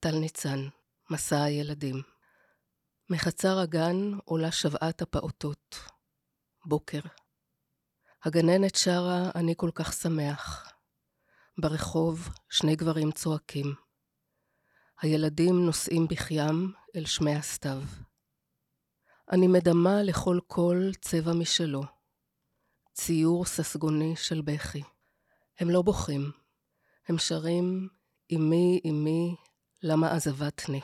טל ניצן, מסע הילדים. מחצר הגן עולה שוועת הפעוטות. בוקר. הגננת שרה "אני כל כך שמח". ברחוב שני גברים צועקים. הילדים נוסעים בחיים אל שמי הסתיו. אני מדמה לכל קול צבע משלו. ציור ססגוני של בכי. הם לא בוכים, הם שרים אמי אמי למה עזבתני.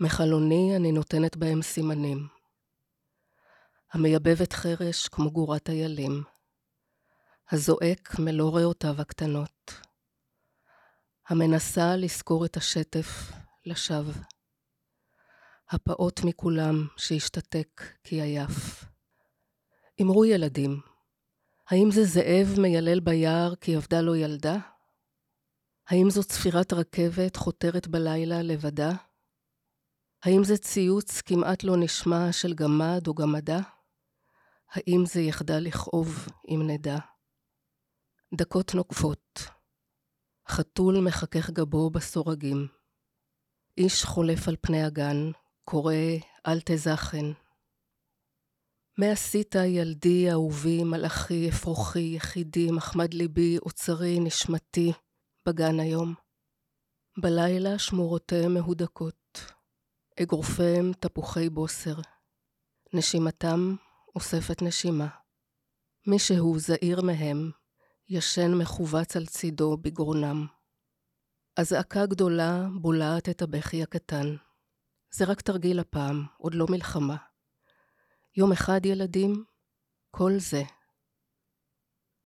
מחלוני אני נותנת בהם סימנים. המייבבת חרש כמו גורת איילים. הזועק מלוא ריאותיו הקטנות. המנסה לזכור את השטף לשווא. הפעוט מכולם שהשתתק כי עייף. אמרו ילדים, האם זה זאב מיילל ביער כי אבדה לו ילדה? האם זו צפירת רכבת חותרת בלילה לבדה? האם זה ציוץ כמעט לא נשמע של גמד או גמדה? האם זה יחדל לכאוב אם נדע? דקות נוקפות. חתול מחכך גבו בסורגים. איש חולף על פני הגן, קורא אל תזכן. מה עשית ילדי אהובי מלאכי אפרוחי יחידי מחמד ליבי אוצרי נשמתי בגן היום. בלילה שמורותיהם מהודקות, אגרופיהם תפוחי בוסר, נשימתם אוספת נשימה. מישהו זעיר מהם ישן מכווץ על צידו בגרונם. הזעקה גדולה בולעת את הבכי הקטן. זה רק תרגיל הפעם, עוד לא מלחמה. יום אחד, ילדים, כל זה